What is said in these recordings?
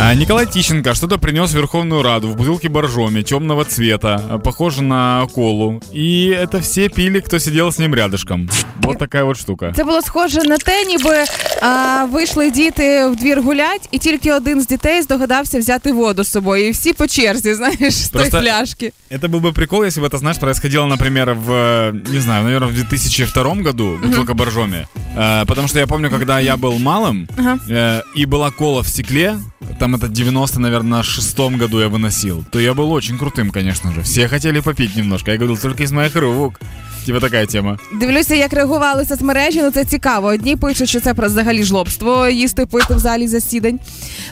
А, Николай Тищенко что-то принес в Верховную Раду в бутылке боржоми темного цвета, а, похоже на колу. И это все пили, кто сидел с ним рядышком. Вот такая вот штука. Це було схоже на те, ніби а, вийшли діти в двір гулять, і тільки один з дітей здогадався взяти воду з собою. І всі по черзі, знаєш, з тої Просто- пляшки. Это был бы прикол, если бы это, знаешь, происходило, например, в, э, не знаю, наверное, в 2002 году, бутылка боржоми. Э, Потому что я помню, когда я был малым, Ага. э, и была кола в стекле, там это 90, наверное, шестом году я выносил, то я был очень крутым, конечно же. Все хотели попить немножко. Я говорил, только из моих рук. Типа такая тема. Дивлюся, як реагували соцмережі. Ну це цікаво. Одні пишуть, що це про взагалі жлобство їсти пити в залі засідань.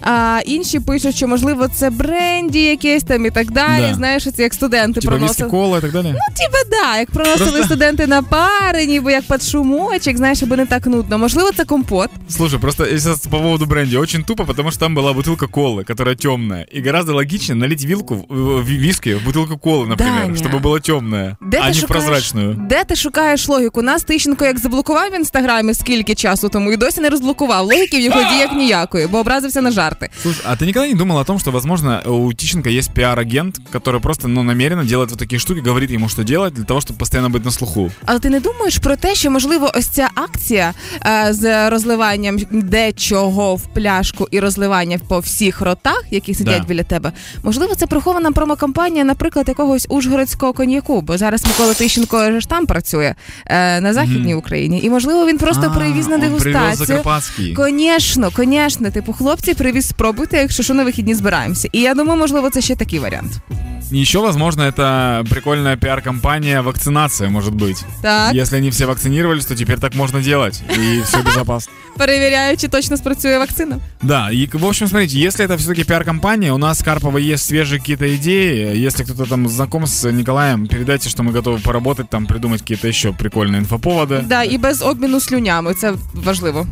А інші пишуть, що можливо це бренді якесь там і так далі. Да. Знаєш, це як студенти Типа виски проносили. кола и так далее. Ну, типа, да, як проносили Просто- студенти на пари, ніби як під шумочок, знаєш, аби не так нудно. Можливо, це компот. Слушай, просто сейчас по поводу бренди очень тупо, потому что там была бутылка колы, которая темная. И гораздо логичнее налить вилку в, в- в виски в бутылку колы, например, Даня. чтобы была темная, Де а ти не шукаєш, прозрачную. Де ти шукаєш логіку? Нас Тищенко як заблокував в інстаграмі скільки часу тому і досі не розблокував. Логіки в його діях ніякої, бо образився на жарти. Слушай, а ты никогда не думал о том, что, возможно, у Тищенко есть пиар-агент, который просто, ну, намеренно делает вот такие штуки, говорит ему, что делать, для того, чтобы постоянно быть на слуху? Але ти не думаєш про те, що можливо ось ця акція е, з розливанням дечого в пляшку і розливання по всіх ротах, які сидять Да. біля тебе, можливо, це прихована промокампанія, наприклад, якогось ужгородського коньяку, бо зараз Микола Тищенко ж там працює е, на західній Україні, і можливо він просто А, привіз на дегустацію. Конечно, конечно. Типу, хлопці, привіз, спробуйте, якщо що на вихідні збираємося. І я думаю, можливо, це ще такий варіант. Еще, возможно, это прикольная пиар-компания вакцинация, может быть. Так, Если они все вакцинировались, то теперь так можно делать, и все безопасно. перевіряю, чи точно спрацює вакцина. Да, и, в общем, смотрите, если это все-таки пиар-компания, у нас с Карпова есть свежие какие-то идеи. Если кто-то там знаком с Николаем, передайте, что мы готовы поработать, там, придумать какие-то еще прикольные инфоповоды. Да, і без обміну слюнями. Це важливо.